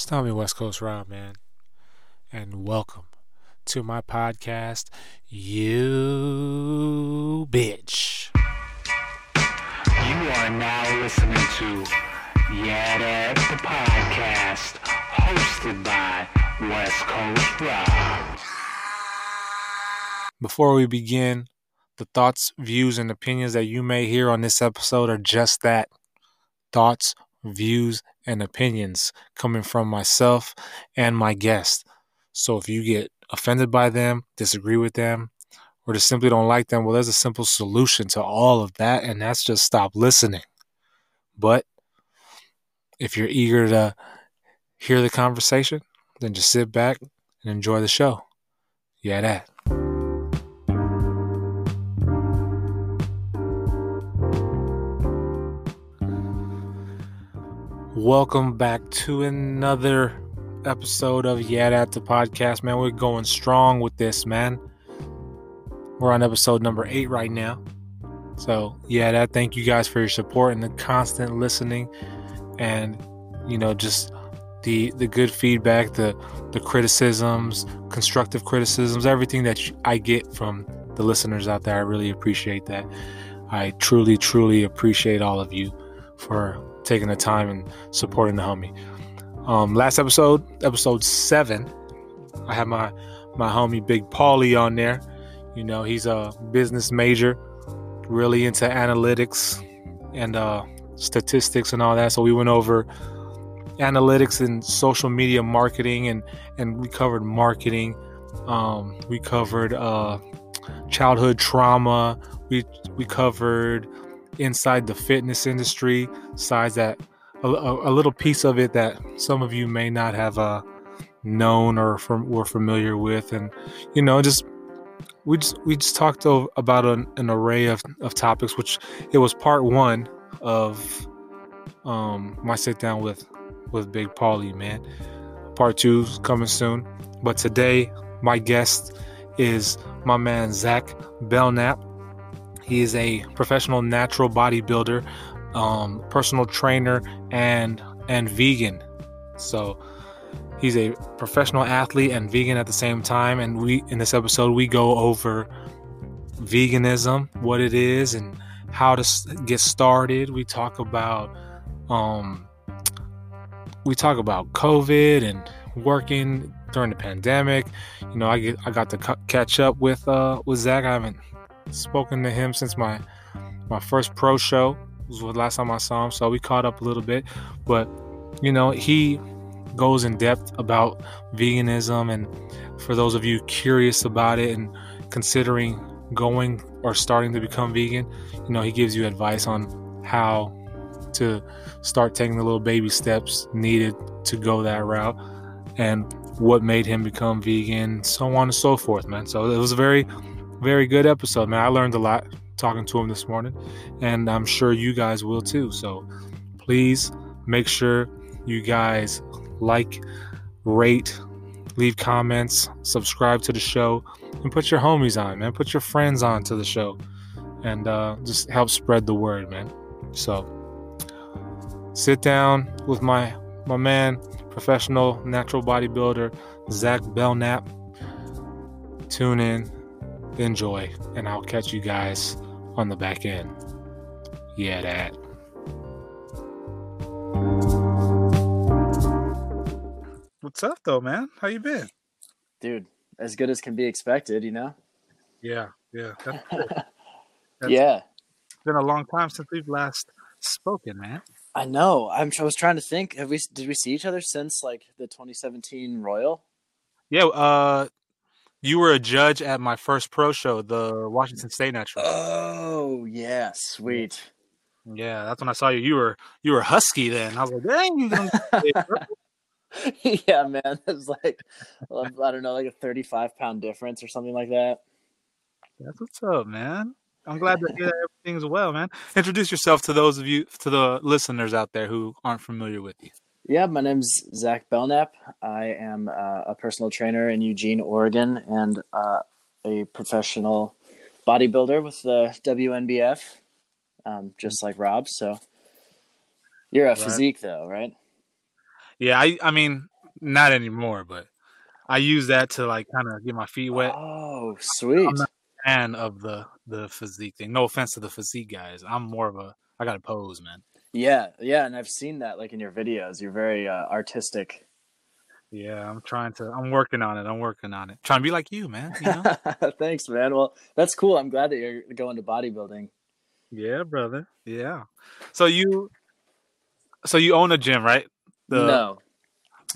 Stormy West Coast Rob, man, and welcome to my podcast, You Bitch. You are now listening to Yeah Dad, the podcast, hosted by West Coast Rob. Before we begin, the thoughts, views, and opinions that you may hear on this episode are just that thoughts, views, and opinions coming from myself and my guest. So if you get offended by them, disagree with them, or just simply don't like them, well, there's a simple solution to all of that, and that's just stop listening. But if you're eager to hear the conversation, then just sit back and enjoy the show. Yeah, that. Welcome back to another episode of Yeah That the podcast, man. We're going strong with this, man. We're on episode number eight right now. So, yeah, that thank you guys for your support and the constant listening and you know, just the the good feedback, the the criticisms, constructive criticisms, everything that I get from the listeners out there. I really appreciate that. I truly, truly appreciate all of you for taking the time and supporting the homie. Um, last episode, episode seven, I had my my homie Big Paulie on there. You know, he's a business major, really into analytics and uh, statistics and all that. So we went over analytics and social media marketing, and and we covered marketing. Um, we covered uh, childhood trauma. We we covered inside the fitness industry, sides that a, a, little piece of it that some of you may not have uh, known or from were familiar with, and you know, just we just we just talked about an, an array of, of topics, which it was part one of um, my sit down with with Big Paulie, man. Part two is coming soon, but today my guest is my man Zach Belknap. He is a professional natural bodybuilder, um, personal trainer, and and vegan. So he's a professional athlete and vegan at the same time. And we in this episode we go over veganism, what it is, and how to get started. We talk about um, we talk about COVID and working during the pandemic. You know, I get I got to catch up with uh with Zach. I haven't spoken to him since my my first pro show was the last time I saw him, so we caught up a little bit. But you know, he goes in depth about veganism, and for those of you curious about it and considering going or starting to become vegan, you know, he gives you advice on how to start taking the little baby steps needed to go that route and what made him become vegan, so on and so forth, man. So it was a very very good episode, man. I learned a lot talking to him this morning, and I'm sure you guys will too. So please make sure you guys like, rate, leave comments, subscribe to the show, and put your homies on, man. Put your friends on to the show, and uh, just help spread the word, man. So sit down with my my man, professional natural bodybuilder Zach Belknap. Tune in enjoy, and I'll catch you guys on the back end. Yeah, that. What's up, though, man? How you been, dude? As good as can be expected, you know. Yeah, yeah, that's yeah. It's been a long time since we've last spoken, man. I know. I'm. I was trying to think. Have we? Did we see each other since like the 2017 Royal? Yeah. Uh, you were a judge at my first pro show, the Washington State Natural. Oh yeah, sweet. Yeah, that's when I saw you. You were you were husky then. I was like, dang. yeah, man. It was like I don't know, like a thirty-five pound difference or something like that. That's what's up, man. I'm glad to hear that everything's well, man. Introduce yourself to those of you, to the listeners out there who aren't familiar with you. Yeah, my name's Zach Belknap. I am uh, a personal trainer in Eugene, Oregon, and uh, a professional bodybuilder with the WNBF, um, just like Rob. So you're a right. physique, though, right? Yeah, I, I mean, not anymore, but I use that to like kind of get my feet wet. Oh, sweet. I'm not a fan of the the physique thing. No offense to the physique guys. I'm more of a I got to pose, man. Yeah, yeah, and I've seen that like in your videos. You're very uh, artistic. Yeah, I'm trying to. I'm working on it. I'm working on it. Trying to be like you, man. You know? Thanks, man. Well, that's cool. I'm glad that you're going to bodybuilding. yeah, brother. Yeah. So you, so you own a gym, right? The- no,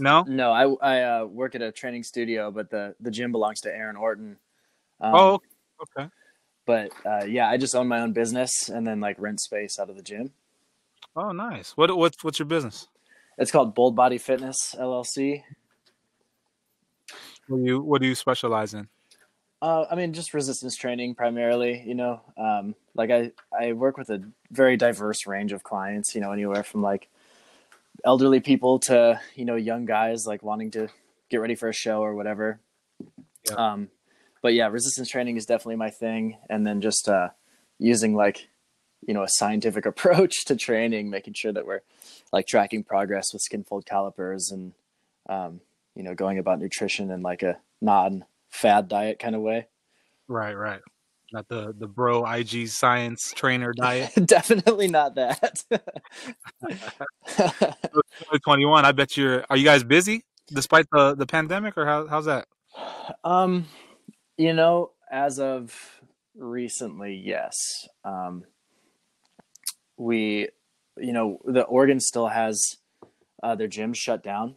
No. no, I I uh, work at a training studio, but the the gym belongs to Aaron Orton. Um, oh, okay. but uh, yeah, I just own my own business and then like rent space out of the gym. Oh, nice. What what's what's your business? It's called Bold Body Fitness LLC. What do you what do you specialize in? Uh, I mean, just resistance training primarily. You know, um, like I I work with a very diverse range of clients. You know, anywhere from like elderly people to you know young guys like wanting to get ready for a show or whatever. Yeah. Um, but yeah, resistance training is definitely my thing, and then just uh, using like you know a scientific approach to training, making sure that we're like tracking progress with skin fold calipers and um, you know going about nutrition in like a non fad diet kind of way. Right, right. Not the the bro IG science trainer diet. Definitely not that. 21 I bet you're. Are you guys busy despite the the pandemic, or how how's that? um, you know, as of recently, yes. Um, we, you know, the Oregon still has uh, their gyms shut down.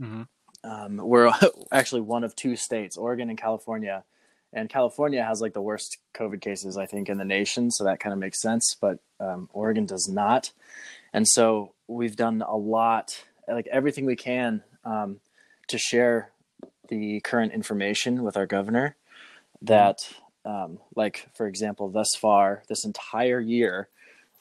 hmm Um, we're actually one of two states, Oregon and California. And California has like the worst COVID cases, I think, in the nation. So that kind of makes sense. But um, Oregon does not. And so we've done a lot, like everything we can um, to share the current information with our governor. That, um, like, for example, thus far, this entire year,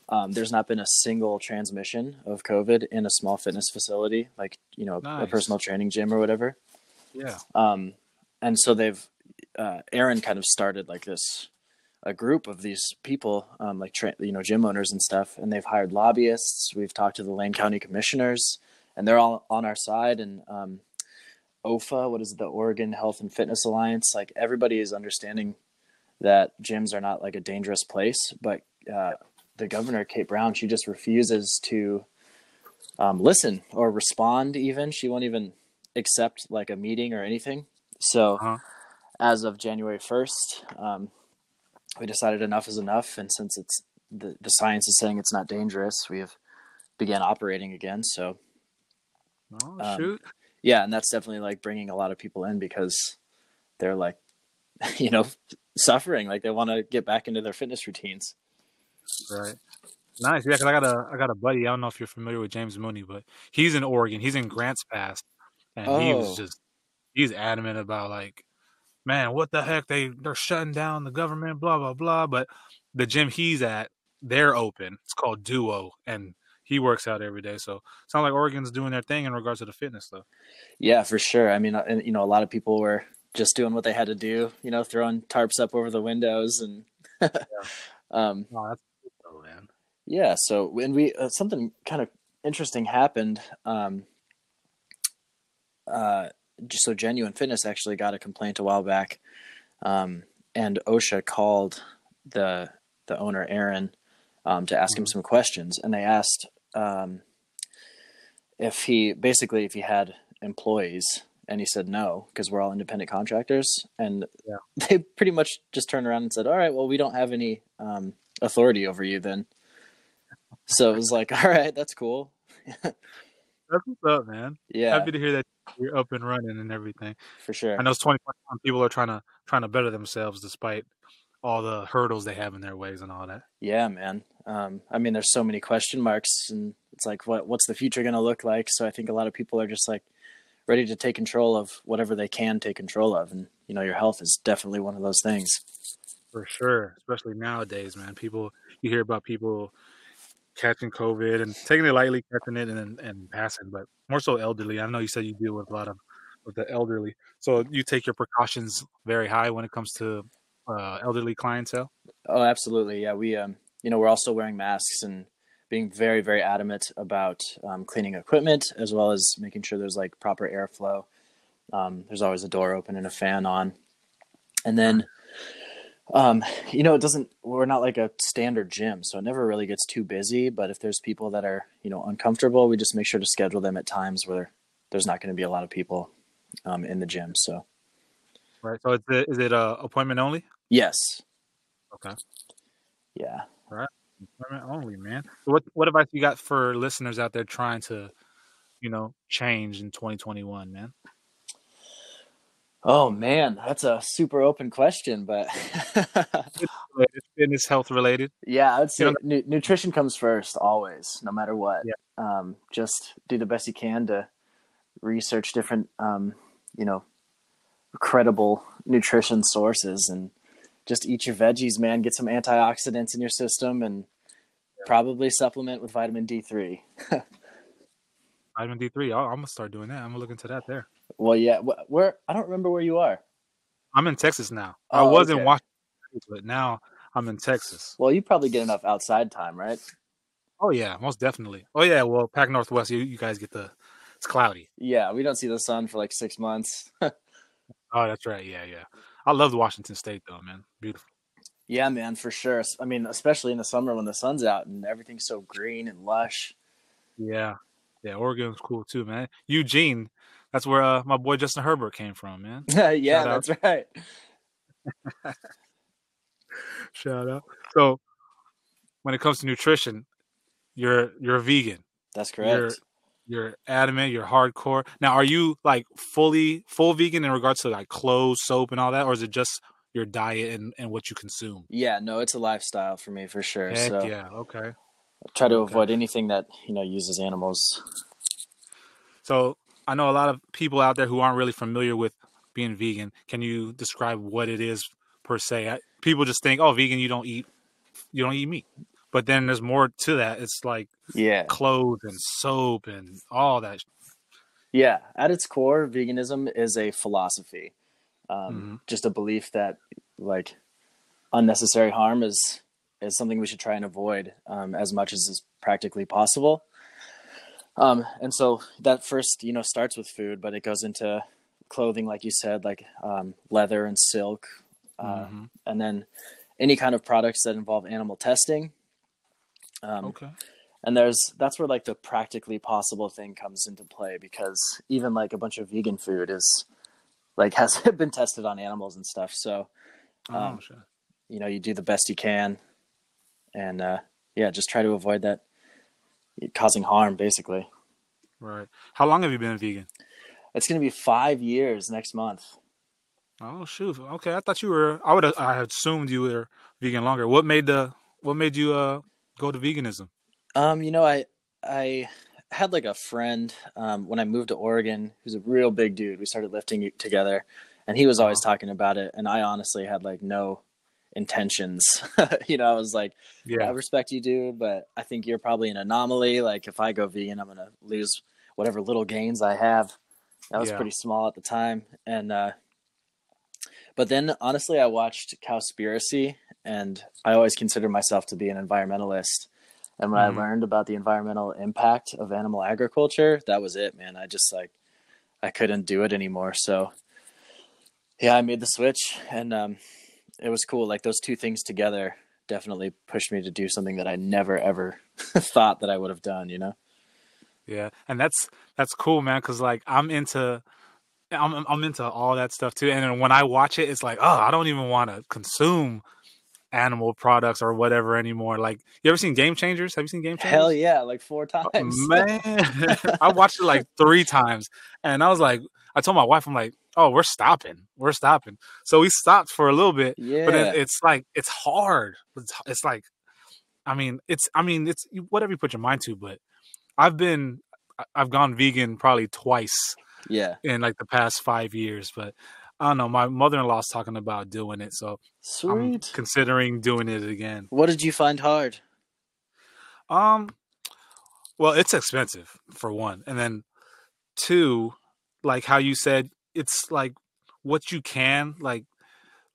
um, there's not been a single transmission of COVID in a small fitness facility, like, you know, a Nice. personal training gym or whatever Yeah. um, and so they've uh, Aaron kind of started like this a group of these people um, like tra- you know gym owners and stuff and they've hired lobbyists we've talked to the lane county commissioners and they're all on our side and um, ofa what is it the oregon health and fitness alliance like everybody is understanding that gyms are not like a dangerous place but uh, the governor kate brown she just refuses to um, listen or respond even she won't even accept like a meeting or anything so Uh-huh. as of January 1st, um, we decided enough is enough. And since it's the, the science is saying it's not dangerous, we have began operating again. So Oh Um, shoot. yeah, and that's definitely like bringing a lot of people in because they're like, you know, suffering. Like they want to get back into their fitness routines. Right. Nice. Yeah, 'cause I got a I got a buddy. I don't know if you're familiar with James Mooney, but he's in Oregon. He's in Grants Pass, and he was Oh. just he's adamant about like, man, what the heck? They they're shutting down the government, blah blah blah. But the gym he's at, they're open. It's called Duo, and he works out every day. So sounds like Oregon's doing their thing in regards to the fitness stuff. Yeah, for sure. I mean, uh, you know, a lot of people were just doing what they had to do, you know, throwing tarps up over the windows and, um, Oh, that's good though, man. Yeah. So when we uh, something kind of interesting happened, um, uh, so Genuine Fitness actually got a complaint a while back, um, and OSHA called the the owner Aaron um, to ask him Mhm. some questions, and they asked um, if he basically if he had employees, and he said no because we're all independent contractors, and Yeah. they pretty much just turned around and said, "All right, well, we don't have any um, authority over you then." So it was like, all right, that's cool. That's what's up, man. Yeah, Happy to hear that you're up and running and everything. for sure. I know it's 2021. People are trying to trying to better themselves despite all the hurdles they have in their ways and all that. Yeah, man. Um, I mean, there's so many question marks, and it's like, what what's the future going to look like? So I think a lot of people are just like ready to take control of whatever they can take control of, and you know, your health is definitely one of those things. For sure, especially nowadays, man. People, you hear about people catching COVID and taking it lightly, catching it and and passing, but more so elderly. I know you said you deal with a lot of with the elderly, so you take your precautions very high when it comes to uh, elderly clientele. Oh, absolutely. Yeah, we um, you know, we're also wearing masks, and being very very adamant about um, cleaning equipment as well as making sure there's like proper airflow. Um, there's always a door open and a fan on, and then um, you know it doesn't. We're not like a standard gym, so it never really gets too busy. But if there's people that are you know uncomfortable, we just make sure to schedule them at times where there's not going to be a lot of people um, in the gym. So Right. So is it is it uh, appointment only? yes, Okay. yeah. Right. Appointment only, man. So what what advice you got for listeners out there trying to, you know, change in 2021, man? Oh man, that's a super open question, but It's fitness, health related. yeah, I'd say You know- nu- nutrition comes first always, no matter what. Yeah. Um, just do the best you can to research different, um, you know, credible nutrition sources and just eat your veggies, man. Get some antioxidants in your system and probably supplement with vitamin D3. Vitamin D3. I'm gonna start doing that. I'm gonna look into that there. Well, yeah, where I don't remember where you are. I'm in Texas now. I Oh, was in okay. Washington, but now I'm in Texas. Well, you probably get enough outside time, right? Oh yeah, most definitely. Oh yeah, well, Pac Northwest, you, you guys get the it's cloudy. Yeah, we don't see the sun for like six months. Oh, that's right. Yeah, yeah. I love Washington State though, man. Beautiful. Yeah, man, for sure. I mean, especially in the summer when the sun's out and everything's so green and lush. Yeah, yeah. Oregon's cool too, man. Eugene, that's where uh, my boy Justin Herbert came from, man. yeah, that's right. Shout out. So, when it comes to nutrition, you're you're a vegan. That's You're correct. you're adamant. You're hardcore. Now, are you like fully full vegan in regards to like clothes, soap, and all that, or is it just your diet and, and what you consume? Yeah, no, it's a lifestyle for me for sure. Heck so yeah. Okay. I try to Okay. avoid anything that you know uses animals. So I know a lot of people out there who aren't really familiar with being vegan. Can you describe what it is per se? I- People just think, "Oh, vegan, you don't eat, you don't eat meat." But then there's more to that. It's like Yeah, clothes and soap and all that. yeah. At its core, veganism is a philosophy, um, Mhm. just a belief that like unnecessary harm is is something we should try and avoid um, as much as is practically possible. Um, and so that first, you know, starts with food, but it goes into clothing, like you said, like um, leather and silk, uh, Mhm. and then any kind of products that involve animal testing. Um, Okay. and there's that's where like the practically possible thing comes into play because even like a bunch of vegan food is like has been tested on animals and stuff. So Oh, um, sure. you know you do the best you can, and uh, yeah, just try to avoid that causing harm. Basically, Right. How long have you been vegan? it's going to be five years next month. Oh shoot. Okay, I thought you were. I would. Have I assumed you were vegan longer. What made the? What made you uh go to veganism? Um, you know, I I had like a friend um, when I moved to Oregon who's a real big dude. We started lifting together, and he was always talking about it. And I honestly had like no intentions. you know, I was like, yeah, I respect you, dude, but I think you're probably an anomaly. Like, if I go vegan, I'm gonna lose whatever little gains I have. That was Yeah. pretty small at the time, and uh, but then honestly, I watched Cowspiracy, and I always considered myself to be an environmentalist. And when Mhm. I learned about the environmental impact of animal agriculture, that was it, man. I just like I couldn't do it anymore. So yeah, I made the switch, and um, it was cool. Like those two things together definitely pushed me to do something that I never ever thought that I would have done. You know? Yeah, and that's that's cool, man. Because like I'm into, I'm I'm into all that stuff too. And then when I watch it, it's like, oh, I don't even want to consume animal products or whatever anymore. Like, you ever seen Game Changers? Have you seen Game Changers? Hell yeah, like four oh, times. Oh, man, I watched it like three times, and I was like, I told my wife, I'm like, oh, we're stopping, we're stopping. So we stopped for a little bit, yeah, but then it's like it's hard. It's, it's like, I mean, it's I mean, it's whatever you put your mind to. But I've been, I've gone vegan probably twice yeah, in like the past five years. But I don't know. My mother-in-law's talking about doing it, so I'm sweet. considering doing it again. What did you find hard? Um, well, it's expensive for one, and then two, like how you said, it's like what you can like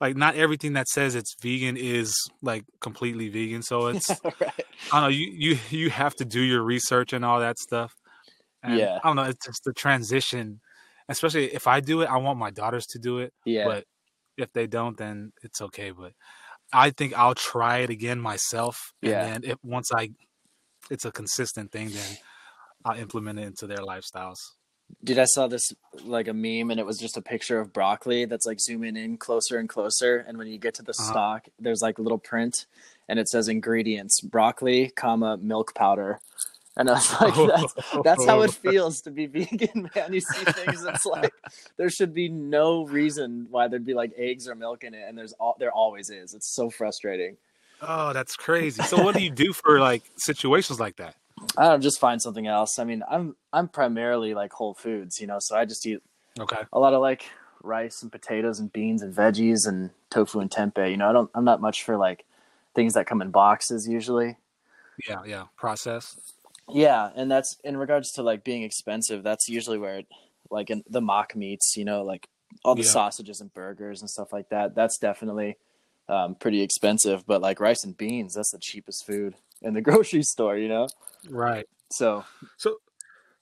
like not everything that says it's vegan is like completely vegan. So it's right. I don't know. You you you have to do your research and all that stuff. And Yeah. I don't know. It's just the transition, especially if I do it. I want my daughters to do it. Yeah. But if they don't, then it's okay. But I think I'll try it again myself. And Yeah. then if once I, it's a consistent thing, then I'll implement it into their lifestyles. Dude, I saw this like a meme and it was just a picture of broccoli that's like zooming in closer and closer. And when you get to the Uh-huh. stalk, there's like a little print and it says ingredients broccoli, comma, milk powder. And I was like, that's, that's how it feels to be vegan, man. You see things, it's like there should be no reason why there'd be like eggs or milk in it. And there's all, there always is. It's so frustrating. Oh, that's crazy. So what do you do for like situations like that? I don't just find something else. I mean, I'm, I'm primarily like whole foods, you know, so I just eat Okay. a lot of like rice and potatoes and beans and veggies and tofu and tempeh. You know, I don't I'm not much for like things that come in boxes usually. Yeah, yeah. Process. Yeah, and that's in regards to like being expensive. That's usually where it like in the mock meats, you know, like all the Yeah. sausages and burgers and stuff like that. That's definitely um, pretty expensive. But like rice and beans, that's the cheapest food in the grocery store. You know, Right. so So,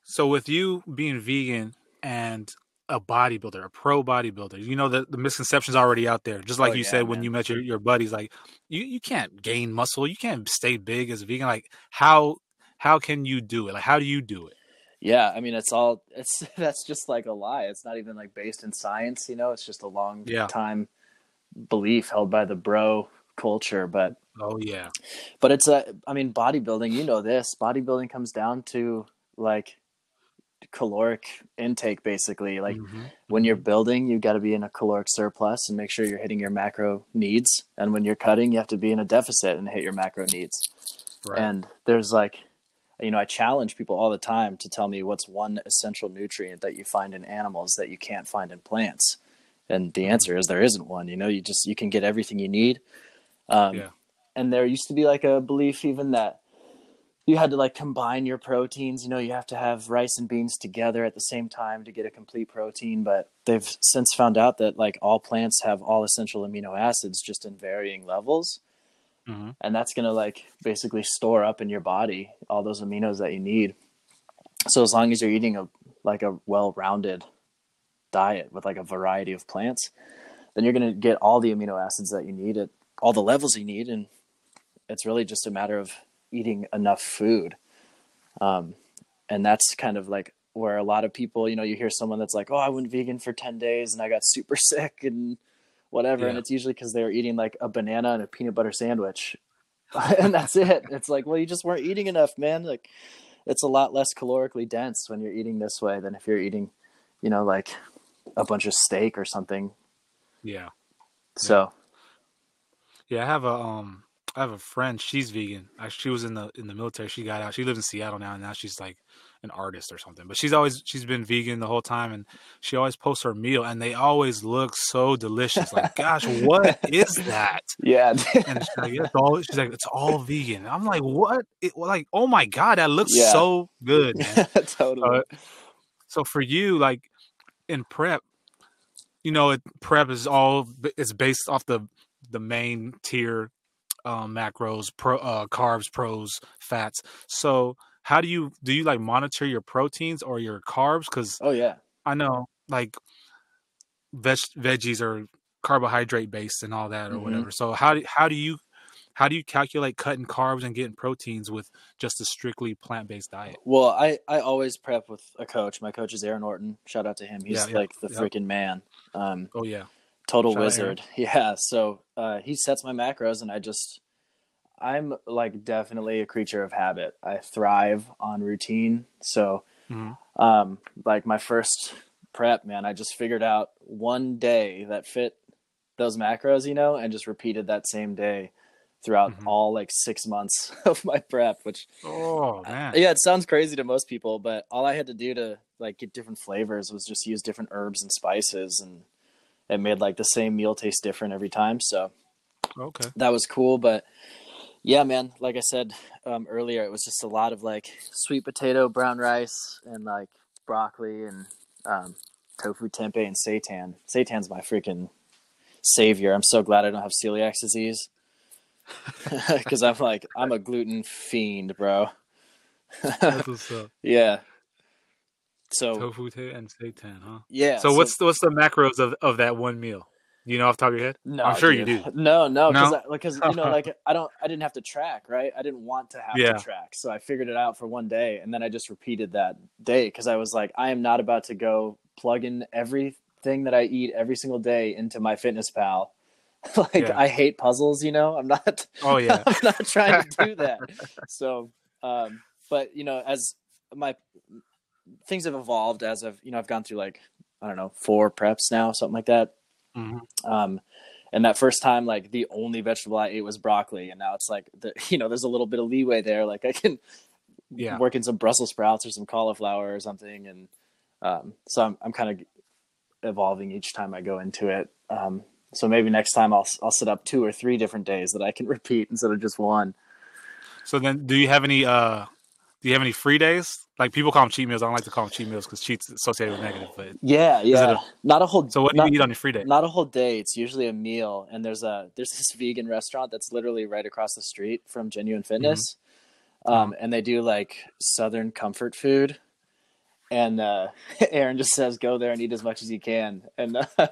so with you being vegan and a bodybuilder, a pro bodybuilder, you know the the misconceptions already out there. Just like Oh, you yeah, said when you met your, your buddies, like you you can't gain muscle, you can't stay big as a vegan. Like how how can you do it? Like how do you do it? yeah, I mean, it's all it's that's just like a lie. It's not even like based in science. You know, it's just a long Yeah. time belief held by the bro culture. But Oh yeah, but it's a i mean bodybuilding you know this bodybuilding comes down to like caloric intake basically like Mhm. when you're building you got to be in a caloric surplus and make sure you're hitting your macro needs and when you're cutting you have to be in a deficit and hit your macro needs right. and there's like you know i challenge people all the time to tell me what's one essential nutrient that you find in animals that you can't find in plants and the answer is there isn't one you know you just you can get everything you need um, Yeah. and there used to be like a belief even that you had to like combine your proteins you know you have to have rice and beans together at the same time to get a complete protein but they've since found out that like all plants have all essential amino acids just in varying levels Mhm. and that's going to like basically store up in your body all those aminos that you need so as long as you're eating a like a well-rounded diet with like a variety of plants then you're going to get all the amino acids that you need at all the levels you need and it's really just a matter of eating enough food. Um, and that's kind of like where a lot of people you know you hear someone that's like oh i went vegan for 10 days and i got super sick and whatever and it's usually because they were eating like a banana and a peanut butter sandwich. And that's it. It's like well you just weren't eating enough man. Like it's a lot less calorically dense when you're eating this way than if you're eating you know like a bunch of steak or something. Yeah, so yeah. I have a um, I have a friend. She's vegan. I, she was in the in the military. She got out. She lives in Seattle now, and now she's like an artist or something. But she's always she's been vegan the whole time, and she always posts her meal, and they always look so delicious. Like, gosh, what is that? yeah And she's like, it's all she's like, it's all vegan. I'm like, what? It, like, oh my god, that looks Yeah. so good, totally Uh, so for you, like in prep, you know, it, prep is all it's based off the the main tier um, macros, pro uh, carbs, pros, fats. So how do you do you like monitor your proteins or your carbs? Because oh yeah I know like veg veggies are carbohydrate based and all that or Mhm. whatever. So how do how do you how do you calculate cutting carbs and getting proteins with just a strictly plant based diet? Well, I, I always prep with a coach. My coach is Aaron Orton. Shout out to him. He's Yeah, yeah, like the yep. freaking man. Um, Oh yeah, total Shout wizard. Yeah. So uh, he sets my macros, and I just, I'm like definitely a creature of habit. I thrive on routine. So, Mhm. um, like my first prep, man, I just figured out one day that fit those macros, you know, and just repeated that same day throughout Mhm. all like six months of my prep, which Oh man. yeah, it sounds crazy to most people, but all I had to do to like get different flavors was just use different herbs and spices, and it made like the same meal taste different every time. So Okay. that was cool. But yeah, man, like I said um, earlier, it was just a lot of like sweet potato, brown rice, and like broccoli and um, tofu tempeh and seitan. Seitan's my freaking savior. I'm so glad I don't have celiac disease. Because I'm like I'm a gluten fiend, bro. That's what's up. Yeah. So Tofu and seitan, huh? yeah. So, what's what's the macros of, of that one meal? You know off the top of your head? No, I'm sure dude. you do. No, no, because No? because you know, like I don't, I didn't have to track, right? I didn't want to have Yeah. to track, so I figured it out for one day, and then I just repeated that day because I was like, I am not about to go plug in everything that I eat every single day into MyFitnessPal. like Yeah. I hate puzzles, you know. I'm not. Oh yeah. I'm not trying to do that. So, um, but you know, as my things have evolved, as I've you know, I've gone through like I don't know four preps now, something like that. Mhm. Um, and that first time, like the only vegetable I ate was broccoli, and now it's like the you know, there's a little bit of leeway there. Like I can Yeah. work in some Brussels sprouts or some cauliflower or something, and um, so I'm I'm kind of evolving each time I go into it. Um, so maybe next time I'll I'll set up two or three different days that I can repeat instead of just one. So then, do you have any? uh Do you have any free days? Like people call them cheat meals. I don't like to call them cheat meals because cheats associated with negative. But Yeah, yeah. a- not a whole. so what do not, you eat on your free day? Not a whole day. It's usually a meal, and there's a there's this vegan restaurant that's literally right across the street from Genuine Fitness, um, and they do like Southern comfort food. And uh, Aaron just says, "Go there and eat as much as you can." And uh,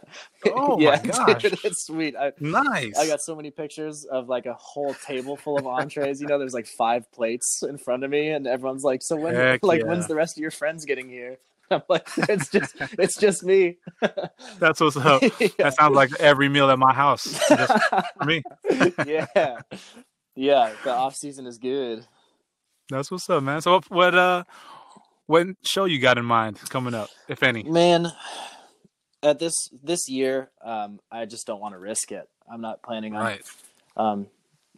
Oh my yeah, gosh. dude, it's sweet. I, Nice. I got so many pictures of like a whole table full of entrees. You know, there's like five plates in front of me, and everyone's like, "So when, Heck like, yeah. when's the rest of your friends getting here?" I'm like, "It's just, it's just me." That's what's up. Yeah. That sounds like every meal at my house. Just for me. yeah, yeah. The off season is good. That's what's up, man. So what, what uh what show you got in mind coming up, if any? Man, at this this year, um, I just don't want to risk it. I'm not planning on Right. um,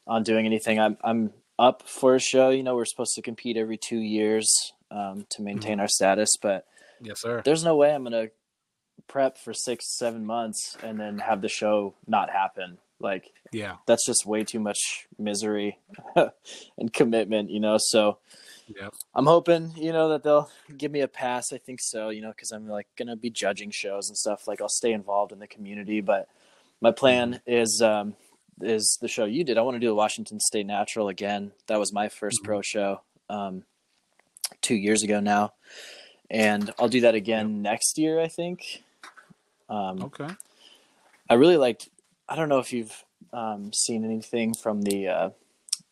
on doing anything. I'm I'm up for a show. You know, we're supposed to compete every two years um, to maintain our status, but Yes, sir. there's no way I'm gonna prep for six seven months and then have the show not happen. Like Yeah. that's just way too much misery and commitment. You know, so. Yep. I'm hoping, you know, that they'll give me a pass. I think so, you know, because I'm like gonna be judging shows and stuff. Like I'll stay involved in the community, but my plan is um, is the show you did. I want to do a Washington State Natural again. That was my 1st pro show um, two years ago now, and I'll do that again next year. I think. Um, Okay. I really liked. I don't know if you've um, seen anything from the uh,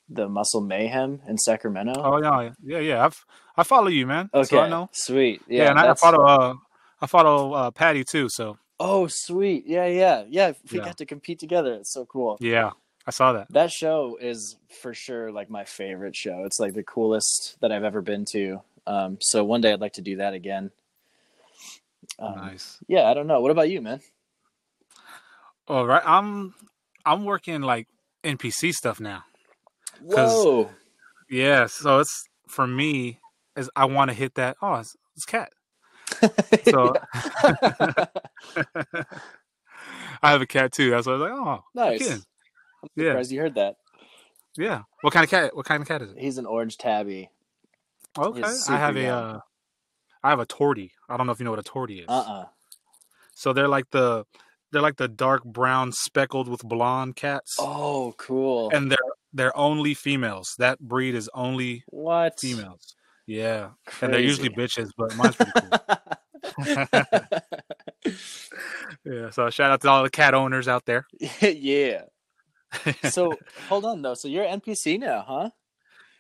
the Muscle Mayhem in Sacramento. Oh yeah, yeah, yeah. I've I follow you, man. Okay, So I know. sweet. Yeah, Yeah, and I, I follow uh I follow uh Patty too, so Oh, sweet. Yeah, yeah, yeah. We Yeah. got to compete together. It's so cool. yeah. I saw that. That show is for sure like my favorite show. It's like the coolest that I've ever been to. Um, so one day I'd like to do that again. Um, nice. Yeah, I don't know. What about you, man? All right. I'm I'm working like NPC stuff now. Whoa. Yeah, so it's for me is I want to hit that. Oh, it's, it's cat. So I have a cat too. That's why I was like, oh, nice. kid. I'm Yeah. surprised you heard that. yeah. What kind of cat? What kind of cat is it? He's an orange tabby. Okay, I have super a uh, I have a tortie. I don't know if you know what a tortie is. Uh uh So they're like the they're like the dark brown speckled with blonde cats, Oh, cool. and they're they're only females. That breed is only what? females. Yeah, and they're usually bitches, but mine's pretty cool. yeah, so shout out to all the cat owners out there. yeah. So hold on though. So you're NPC now, huh?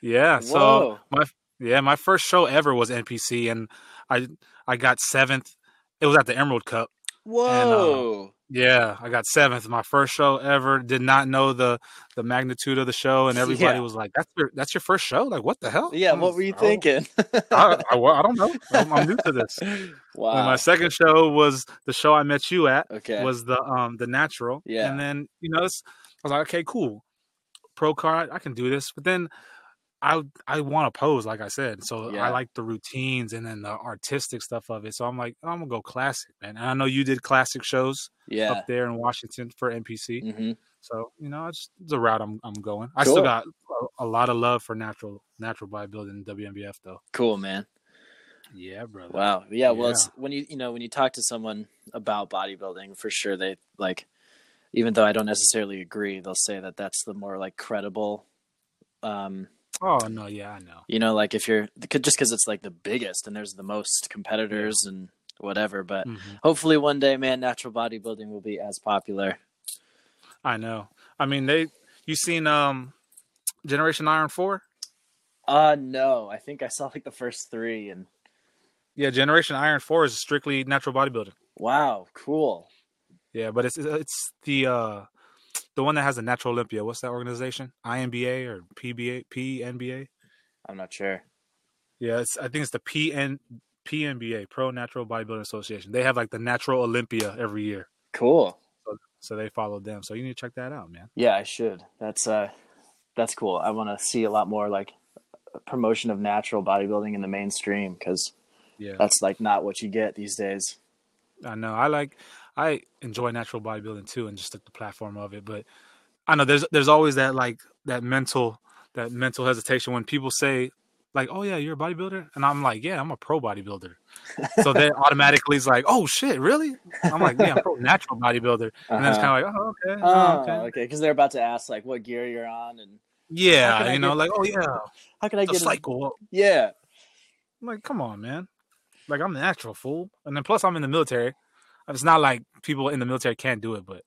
yeah, so my yeah, my first show ever was NPC, and I I got seventh. It was at the Emerald Cup. Um, Whoa. Yeah, I got seventh. My first show ever. Did not know the the magnitude of the show, and everybody Yeah. was like, "That's your that's your first show? Like, what the hell?" yeah. I What were you I- thinking? I, I, well, I don't know. I'm, I'm new to this. And wow. my second show was the show I met you at. Okay. Was the um the natural. Yeah. And then you know, I was like, okay, cool. Pro card, I can do this. But then I I want to pose, like I said. So Yeah. I like the routines and then the artistic stuff of it. So I'm like, I'm gonna go classic, man. And I know you did classic shows yeah. up there in Washington for NPC. hmm So you know, it's, a route I'm I'm going. I still got a, a lot of love for natural natural bodybuilding in WNBF though. Cool, man. Yeah, brother. Wow. Yeah. Well, Yeah. it's when you you know when you talk to someone about bodybuilding, for sure they like even though I don't necessarily agree, they'll say that that's the more like credible. Um, Oh no, yeah, I know. you know, like if you're just because it's like the biggest and there's the most competitors and whatever. But Mhm. hopefully one day, man, natural bodybuilding will be as popular. I know. I mean, they. You seen um, Generation Iron Four? Uh no, I think I saw like the first three, and Yeah, Generation Iron Four is strictly natural bodybuilding. wow, cool. Yeah, but it's it's the uh the one that has a Natural Olympia. What's that organization? INBA or PBA PNBA? I'm not sure. Yeah, it's I think it's the PN PNBA Pro Natural Bodybuilding Association. They have like the Natural Olympia every year, Cool. so they follow them. So you need to check that out, man. Yeah, I should. That's uh, that's cool. I want to see a lot more like promotion of natural bodybuilding in the mainstream because Yeah, that's like not what you get these days. I know. I like I enjoy natural bodybuilding too, and just like the platform of it. But I know there's there's always that like that mental that mental hesitation when people say like, "Oh yeah, you're a bodybuilder," and I'm like, "Yeah, I'm a pro bodybuilder." so then automatically it's like, "Oh shit, really?" I'm like, "Yeah, I'm pro natural bodybuilder," and then it's Uh-huh. kind of like, "Oh okay, Oh, oh, okay." okay. Because they're about to ask like what gear you're on and Yeah, you know, get- like, "Oh yeah, how can I the get? a cycle." Yeah, I'm like, come on, man. Like I'm a natural fool, and then plus I'm in the military. It's not like people in the military can't do it, but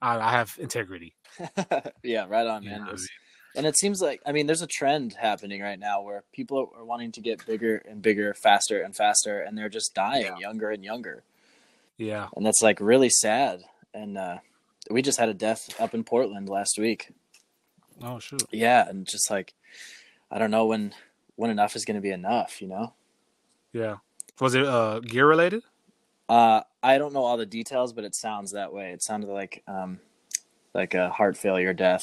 I, I have integrity. yeah, right on, you man. know I mean? And it seems like I mean, there's a trend happening right now where people are wanting to get bigger and bigger, faster and faster, and they're just dying Yeah. younger and younger, Yeah, and that's like really sad. And uh, we just had a death up in Portland last week. Oh shoot. Yeah, and just like I don't know when when enough is going to be enough, you know. Yeah. Was it uh gear related? Uh, I don't know all the details, but it sounds that way. It sounded like um, like a heart failure death.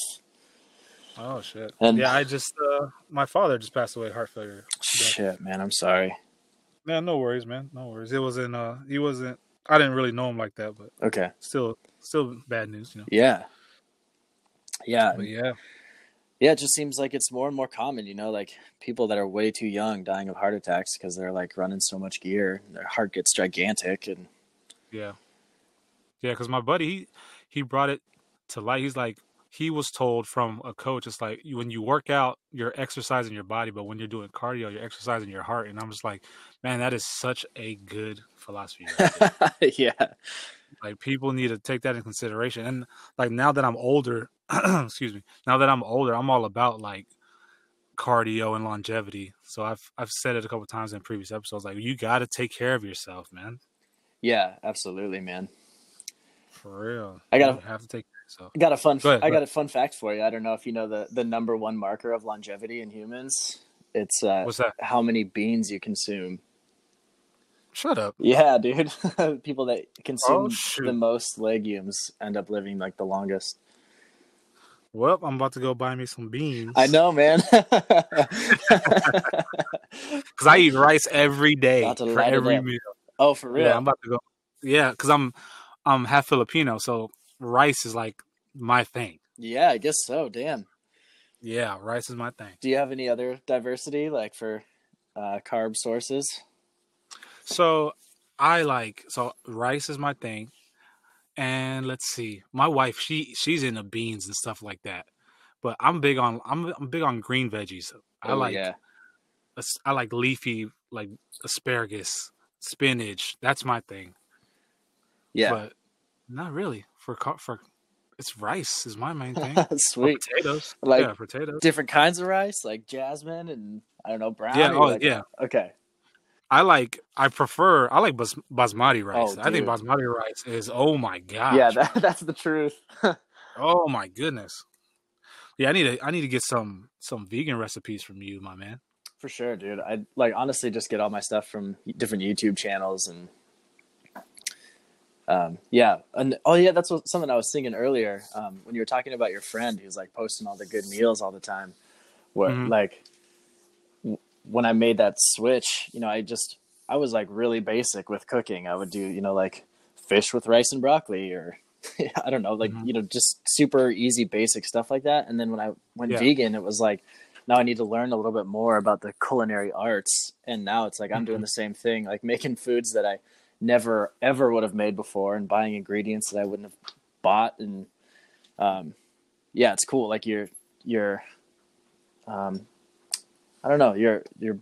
Oh shit. And- yeah, I just uh my father just passed away heart failure. Shit, man, I'm sorry. Man, no worries, man. No worries. It wasn't uh he wasn't I didn't really know him like that, but Okay, still still bad news, you know. yeah, yeah, But yeah. yeah. It just seems like it's more and more common, you know, like people that are way too young dying of heart attacks because they're like running so much gear, their heart gets gigantic, and Yeah. Yeah, because my buddy he he brought it to light. He's like he was told from a coach, it's like when you work out, you're exercising your body, but when you're doing cardio, you're exercising your heart. And I'm just like, man, that is such a good philosophy. right yeah, like people need to take that in consideration. And like now that I'm older, excuse me, now that I'm older, I'm all about like cardio and longevity. So I've I've said it a couple times in previous episodes. Like you got to take care of yourself, man. Yeah, absolutely, man. For real. I gotta- have to take yourself. I got a fun. Go ahead, I go got a fun fact for you. I don't know if you know the the number one marker of longevity in humans. It's uh, What's that? how many beans you consume. Shut up. Yeah, dude. People that consume Oh, the most legumes end up living like the longest. Well, I'm about to go buy me some beans. I know, man. because I eat rice every day to for every meal. Oh, for real? Yeah, I'm about to go. Yeah, because I'm I'm half Filipino, so rice is like my thing. Yeah, I guess so. Damn. Yeah, rice is my thing. Do you have any other diversity, like for uh, carb sources? So I like so rice is my thing, and let's see, my wife she she's into beans and stuff like that, but I'm big on I'm I'm big on green veggies. I Oh, like Yeah. I like leafy like asparagus, spinach. That's my thing. Yeah. but not really for for it's rice is my main thing. Or Sweet. potatoes, Like- yeah, potatoes. Different kinds of rice, like jasmine and I don't know brown. Yeah, oh, like- yeah. Okay. I like I prefer I like bas- basmati oh, rice. Oh, I think basmati rice is oh my god. Yeah, that, that's the truth. Oh my goodness. Yeah, I need to I need to get some some vegan recipes from you, my man. For sure, dude. I like honestly just get all my stuff from different YouTube channels and um yeah. And oh yeah, that's what, something I was thinking earlier. Um when you were talking about your friend who's like posting all the good meals all the time. Where Mhm. like w- when I made that switch, you know, I just I was like really basic with cooking. I would do, you know, like fish with rice and broccoli or I don't know, like Mhm. you know, just super easy basic stuff like that. And then when I went Yeah. vegan, it was like now I need to learn a little bit more about the culinary arts. And now it's like I'm doing Mhm. the same thing, like making foods that I never ever would have made before and buying ingredients that I wouldn't have bought and um, yeah, it's cool. Like your your um, I don't know your your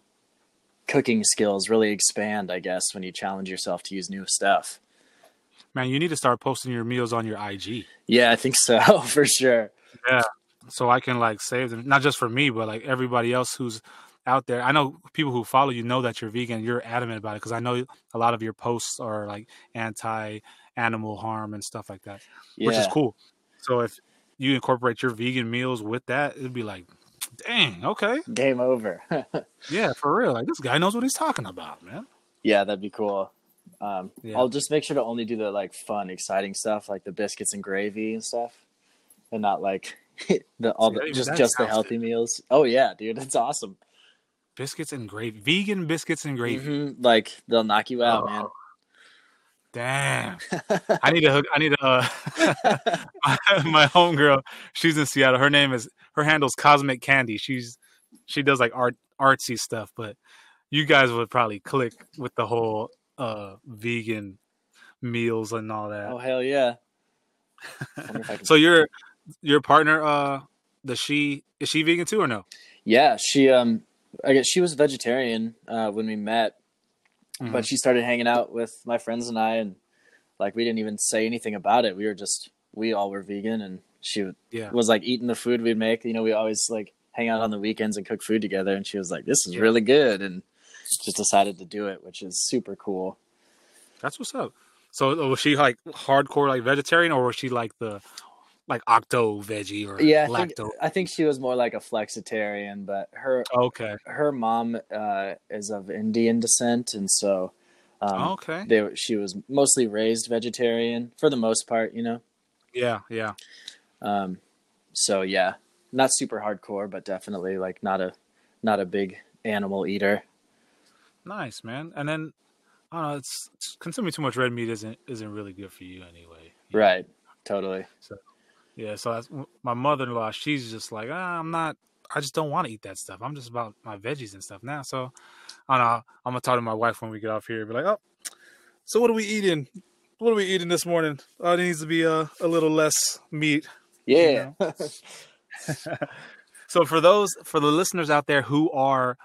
cooking skills really expand, I guess, when you challenge yourself to use new stuff. Man, you need to start posting your meals on your IG. Yeah, I think so for sure. Yeah. So I can like save them, not just for me, but like everybody else who's out there. I know people who follow you know that you're vegan. You're adamant about it because I know a lot of your posts are like anti animal harm and stuff like that, Yeah. which is cool. So if you incorporate your vegan meals with that, it'd be like, dang, okay, Game over. yeah, for real. Like this guy knows what he's talking about, man. yeah, that'd be cool. Um, Yeah. I'll just make sure to only do the like fun, exciting stuff, like the biscuits and gravy and stuff, and not like the all the just just the healthy meals. Oh yeah, dude, it's awesome. Biscuits and gravy, vegan biscuits and gravy. Mhm, Like they'll knock you out, Oh, Damn. I need to hook. I need to. Uh, my, homegirl, she's in Seattle. Her name is her handle's Cosmic Candy. She's she does like art artsy stuff, but you guys would probably click with the whole uh vegan meals and all that. Oh hell yeah. Wonder if I can- So your your partner, uh, does she is she vegan too or no? yeah, she um, I guess she was a vegetarian uh, when we met, Mhm. but she started hanging out with my friends and I, and like we didn't even say anything about it. We were just we all were vegan, and she Yeah. was like eating the food we'd make. You know, we always like hang out on the weekends and cook food together, and she was like, "This is Yeah. really good," and just decided to do it, which is super cool. That's what's up. So uh, was she like hardcore like vegetarian or was she like the like octo veggie or Yeah, I think. I think she was more like a flexitarian, but her Okay. her mom uh, is of Indian descent, and so um, okay. they she was mostly raised vegetarian for the most part, you know. Yeah, yeah. Um, so yeah, not super hardcore, but definitely like not a not a big animal eater. Nice, man. And then I don't know, it's, it's consuming too much red meat isn't isn't really good for you anyway. Right. Totally. Yeah, so that's my mother-in-law. She's just like, ah, I'm not. I just don't want to eat that stuff. I'm just about my veggies and stuff now. So I don't know. I'm gonna talk to my wife when we get off here. Be like, oh, so what are we eating? What are we eating this morning? Oh, it needs to be a, a little less meat. Yeah. so for those for the listeners out there who are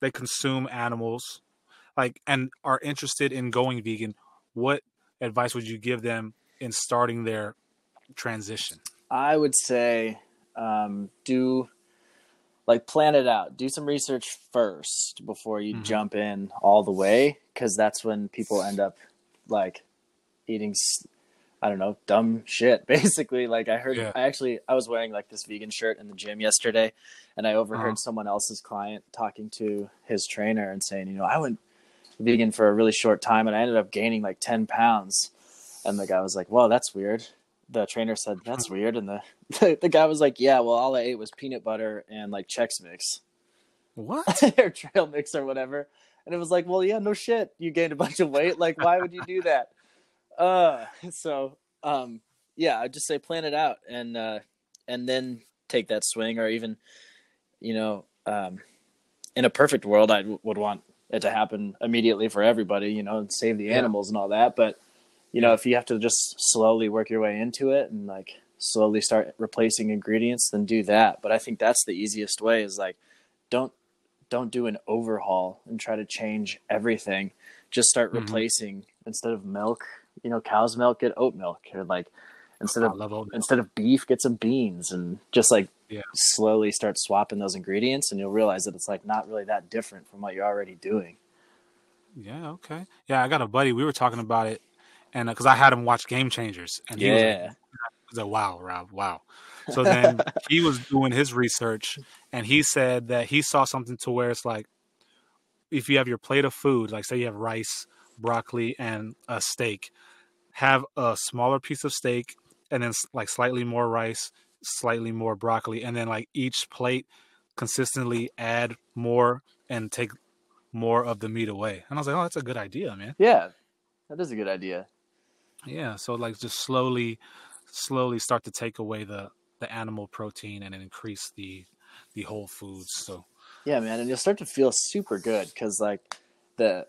they consume animals like and are interested in going vegan what advice would you give them in starting their transition I would say um, do like plan it out. Do some research first before you Mhm. jump in all the way, because that's when people end up like eating. I don't know, dumb shit. Basically, like I heard. Yeah. I actually I was wearing like this vegan shirt in the gym yesterday, and I overheard Uh-huh. someone else's client talking to his trainer and saying, you know, I went vegan for a really short time and I ended up gaining like ten pounds. And the guy was like, "Well, that's weird." The trainer said, "That's weird," and the the guy was like, "Yeah, well, all I ate was peanut butter and like Chex Mix what or Trail Mix or whatever." And it was like, "Well, yeah, no shit, you gained a bunch of weight. Like, why would you do that?" Uh, so um, yeah, I'd just say plan it out and uh, and then take that swing, or even, you know, um, in a perfect world, I w- would want it to happen immediately for everybody, you know, and save the Yeah. animals and all that. But you know, if you have to just slowly work your way into it and like slowly start replacing ingredients, then do that. But I think that's the easiest way is like don't don't do an overhaul and try to change everything. Just start Mhm. replacing instead of milk, you know, cow's milk, get oat milk, or like instead of instead of beef, get some beans, and just like Yeah. slowly start swapping those ingredients, and you'll realize that it's like not really that different from what you're already doing. yeah okay yeah i got a buddy we were talking about it and uh, because i had him watch game changers and he was like, Yeah, was like, wow, Rob, wow. So then he was doing his research and he said that he saw something to where it's like, if you have your plate of food, like say you have rice, broccoli, and a steak, have a smaller piece of steak and then like slightly more rice, slightly more broccoli, and then like each plate consistently add more and take more of the meat away. And I was like, oh, that's a good idea, man. yeah, that is a good idea. Yeah, so like just slowly, slowly start to take away the the animal protein and increase the the whole foods. So Yeah, man, and you'll start to feel super good because like the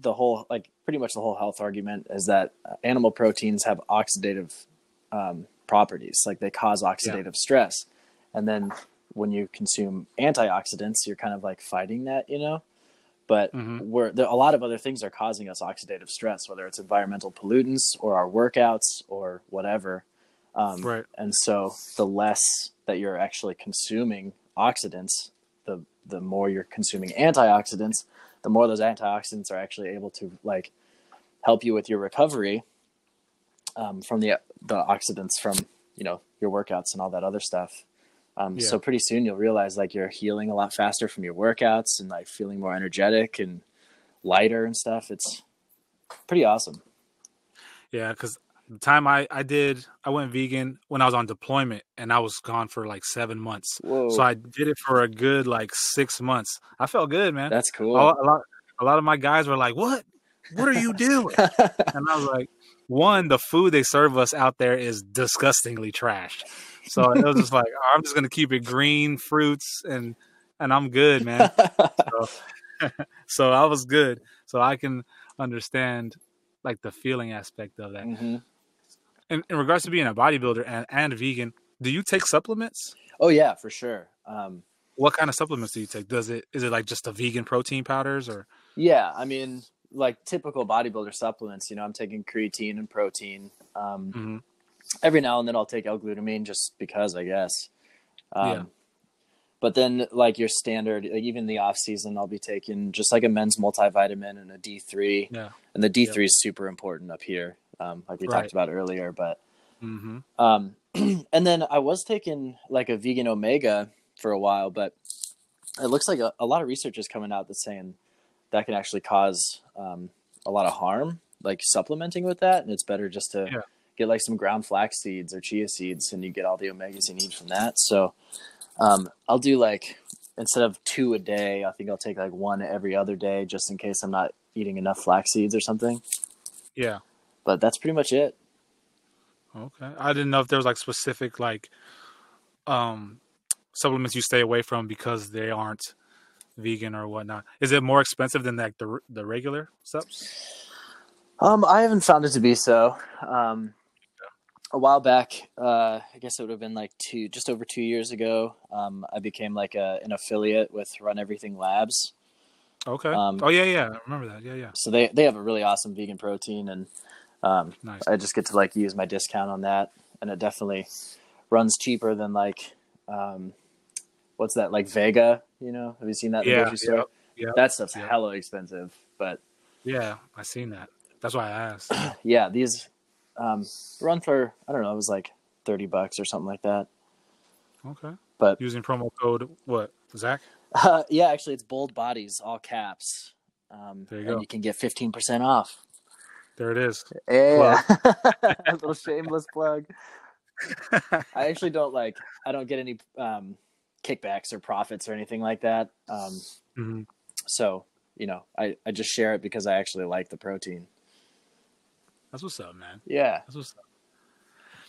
the whole like pretty much the whole health argument is that uh, animal proteins have oxidative um, properties. Like they cause oxidative stress, and then when you consume antioxidants, you're kind of like fighting that, you know. But Mhm. we're there, a lot of other things are causing us oxidative stress, whether it's environmental pollutants or our workouts or whatever. Um, Right. And so the less that you're actually consuming oxidants, the the more you're consuming antioxidants, the more those antioxidants are actually able to like help you with your recovery um, from the the oxidants from you know your workouts and all that other stuff. Um, Yeah. So pretty soon you'll realize like you're healing a lot faster from your workouts and like feeling more energetic and lighter and stuff. It's pretty awesome. Yeah, because the time I I did I went vegan when I was on deployment and I was gone for like seven months. Whoa, So I did it for a good like six months. I felt good, man. that's cool. a, a lot a lot of my guys were like, "What? What are you doing?" and I was like, "One, the food they serve us out there is disgustingly trash." So it was just like, I'm just gonna keep it green fruits and and I'm good, man. so I was good. So I can understand like the feeling aspect of that. Mhm. In, in regards to being a bodybuilder and, and vegan, do you take supplements? Oh yeah, for sure. Um, What kind of supplements do you take? Does it is it like just the vegan protein powders or Yeah, I mean, like typical bodybuilder supplements. You know, I'm taking creatine and protein. Um, Mhm. Every now and then, I'll take L-glutamine just because, I guess. Um, Yeah. But then, like your standard, like even the off season, I'll be taking just like a men's multivitamin and a D3. yeah? And the D3 is super important up here, um, like we Right. talked about earlier. But hmm um, and then I was taking like a vegan omega for a while, but it looks like a, a lot of research is coming out that's saying that can actually cause um, a lot of harm, like supplementing with that, and it's better just to Yeah. Get like some ground flax seeds or chia seeds, and you get all the omegas you need from that. So um, I'll do like instead of two a day, I think I'll take like one every other day, just in case I'm not eating enough flax seeds or something. Yeah. But that's pretty much it. Okay. I didn't know if there was like specific like um supplements you stay away from because they aren't vegan or whatnot. Is it more expensive than like the the regular subs? Um, I haven't found it to be so. Um, a while back, uh, I guess it would have been like two, just over two years ago. Um, I became like a, an affiliate with Run Everything Labs. Okay. Um, oh yeah, yeah. I remember that. Yeah, yeah. So they they have a really awesome vegan protein, and um, Nice. I just get to like use my discount on that, and it definitely runs cheaper than like um, what's that like Vega? You know, have you seen that Yeah, yeah, yeah, That stuff's yeah. hella expensive, but Yeah, I seen that. That's why I asked. yeah, these um, run for I don't know, it was like thirty bucks or something like that. Okay. But Using promo code what? Zach? uh, yeah, actually, it's bold bodies, all caps. Um, There you and go. you can get fifteen percent off. There it is. Yeah, a little shameless plug. I actually don't like. I don't get any um, kickbacks or profits or anything like that. Um, Mhm. so you know, I I just share it because I actually like the protein. That's what's up, man. Yeah. That's what's up.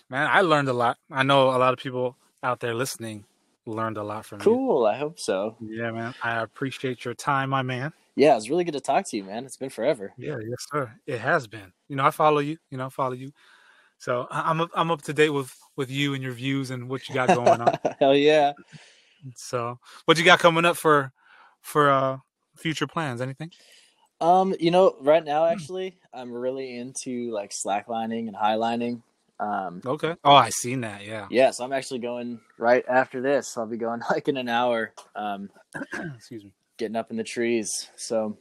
Man, I learned a lot. I know a lot of people out there listening learned a lot from you. Cool. I hope so. Yeah, man. I appreciate your time, my man. Yeah, it's really good to talk to you, man. It's been forever. Yeah, yes, sir. It has been. You know, I follow you. You know, I follow you. So I'm up, I'm up to date with with you and your views and what you got going on. Hell yeah. so, what you got coming up for for uh future plans? Anything? Um, you know, right now actually, I'm really into like slacklining and highlining. Um, Okay. Oh, I seen that. Yeah. yeah, so I'm actually going right after this. I'll be going like in an hour. Um, Excuse me. getting up in the trees. So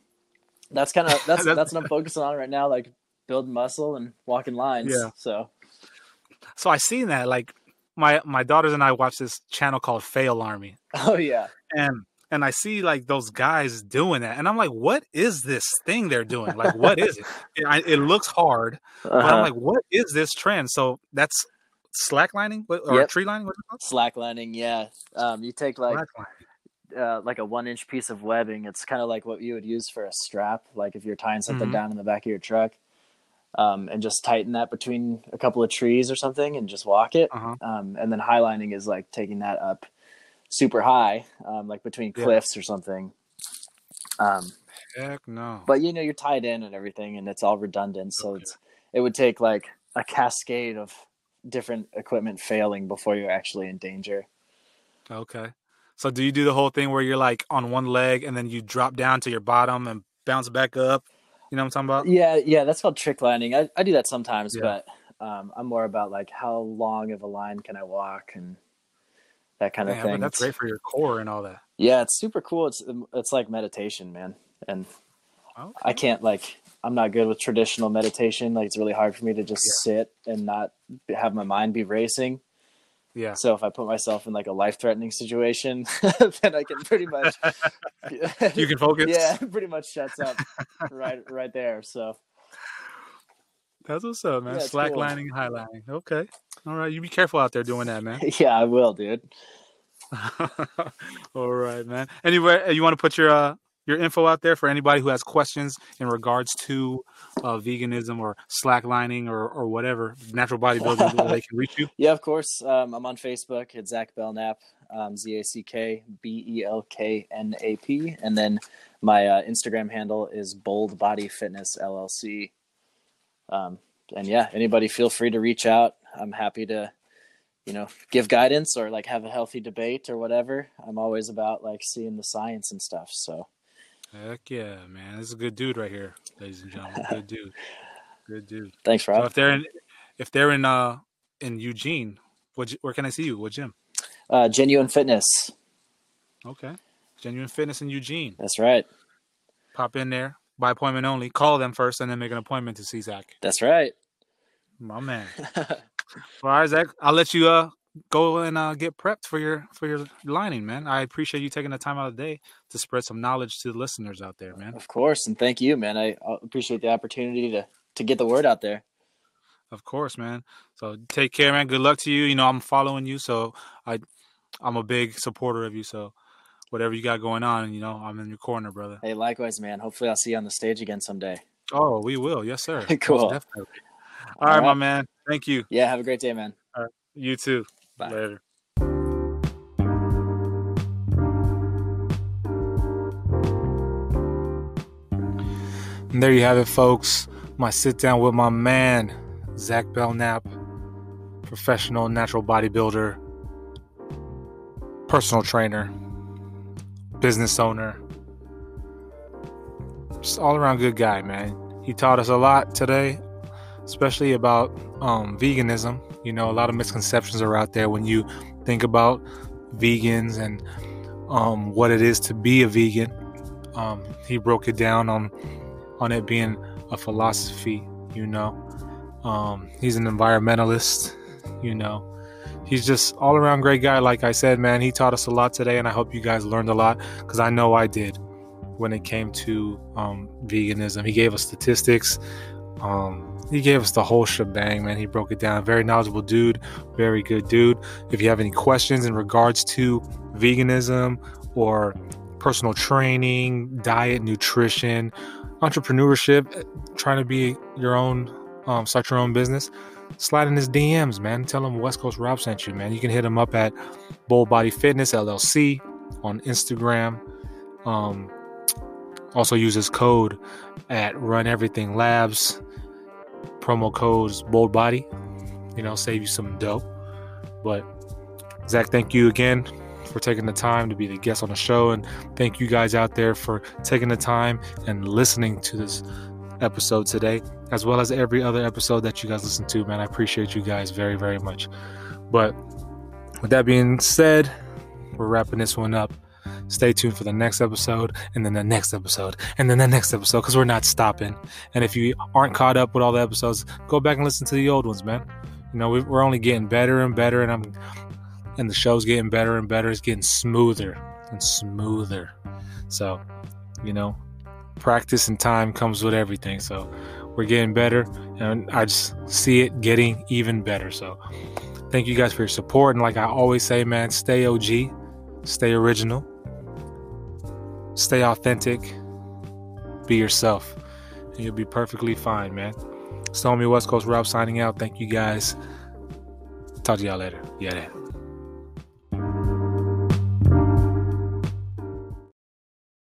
that's kind of that's That's- that's what I'm focusing on right now, like building muscle and walking lines. Yeah. So So I seen that. Like my my daughters and I watch this channel called FailArmy, oh yeah, and and I see like those guys doing that, and I'm like, what is this thing they're doing? Like, what is it? It, I, it looks hard, but I'm uh like, what is this trend? So that's slacklining or Yep. tree lining? What's it called? slacklining. Yeah. Um, you take like uh, like a one inch piece of webbing. It's kind of like what you would use for a strap, like if you're tying something Mhm. down in the back of your truck. Um, and just tighten that between a couple of trees or something and just walk it. Uh-huh. Um, and then highlining is like taking that up super high, um, like between Yeah. cliffs or something. Um, Heck no. but you know you're tied in and everything and it's all redundant so it's it would take like a cascade of different equipment failing before you're actually in danger. Okay. So do you do the whole thing where you're like on one leg and then you drop down to your bottom and bounce back up? You know what I'm talking about? Yeah, yeah, that's called trick lining. I, I do that sometimes, Yeah. but um, I'm more about like how long of a line can I walk and that kind of thing. but that's great for your core and all that. Yeah, it's super cool. It's um, it's like meditation, man. And Okay. I can't like I'm not good with traditional meditation. Like it's really hard for me to just sit and not have my mind be racing. Yeah. So if I put myself in like a life threatening situation, then I can pretty much You can focus. yeah, pretty much shuts up right right there. So That's what's up, man. Yeah, it's Slack cool. lining. Okay. All right. You be careful out there doing that, man. yeah, I will, dude. All right, man. Anyway, you want to put your uh, your info out there for anybody who has questions in regards to uh, veganism or slacklining or or whatever natural bodybuilding they can reach you. Yeah, of course. Um, I'm on Facebook. It's Zach Belknap, um, Z A C K B E L K N A P, and then my uh, Instagram handle is Bold Body Fitness LLC. Um, and yeah, anybody feel free to reach out. I'm happy to, you know, give guidance or like have a healthy debate or whatever. I'm always about like seeing the science and stuff. So Heck yeah, man. This is a good dude right here, ladies and gentlemen. Good dude. Good dude. thanks, So Rob. if they're in if they're in uh in Eugene, what where can I see you? What gym? Uh, Genuine Fitness. Okay. Genuine Fitness in Eugene. That's right. Pop in there by appointment only. Call them first and then make an appointment to see Zach. That's right. My man. All right, Zach. I'll let you uh go and uh get prepped for your for your lining, man. I appreciate you taking the time out of the day to spread some knowledge to the listeners out there, man. Of course, and thank you, man. I I appreciate the opportunity to to get the word out there. Of course, man. So take care, man. Good luck to you. You know, I'm following you, so I I'm a big supporter of you. So whatever you got going on, you know, I'm in your corner, brother. Hey, likewise, man. Hopefully, I'll see you on the stage again someday. Oh, we will. Yes, sir. Cool. definitely. All right, All my man. Thank you. Yeah, have a great day, man. You too. Bye. Later. And there you have it, folks. My sit down with my man, Zach Belknap, professional natural bodybuilder, personal trainer, business owner. Just all around good guy, man. He taught us a lot today, especially about um, veganism. You know, a lot of misconceptions are out there when you think about vegans and um, what it is to be a vegan. Um, he broke it down on on it being a philosophy. You know, um, he's an environmentalist. You know, he's just all around great guy. Like I said, man, he taught us a lot today, and I hope you guys learned a lot because I know I did when it came to um, veganism. He gave us statistics. Um, he gave us the whole shebang, man. He broke it down. Very knowledgeable dude, very good dude. If you have any questions in regards to veganism or personal training, diet, nutrition, entrepreneurship, trying to be your own, um, start your own business, slide in his DMs, man. Tell him West Coast Rob sent you, man. You can hit him up at Bold Body Fitness LLC on Instagram. Um, also use his code at Run Everything Labs. Promo codes Bold Body. You know, save you some dough. But Zach, thank you again for taking the time to be the guest on the show, and thank you guys out there for taking the time and listening to this episode today, as well as every other episode that you guys listen to. Man, I appreciate you guys very, very much. But with that being said, we're wrapping this one up. Stay tuned for the next episode, and then the next episode, and then the next episode, because we're not stopping. And if you aren't caught up with all the episodes, go back and listen to the old ones, man. You know, we- we're only getting better and better, and I'm, and the show's getting better and better. It's getting smoother and smoother. So, you know, practice and time comes with everything. So, we're getting better, and I just see it getting even better. So, thank you guys for your support. And like I always say, man, stay OG, stay original, stay authentic, be yourself, and you'll be perfectly fine, man. Stormy West Coast Rob signing out. Thank you guys. Talk to y'all later. Yeah.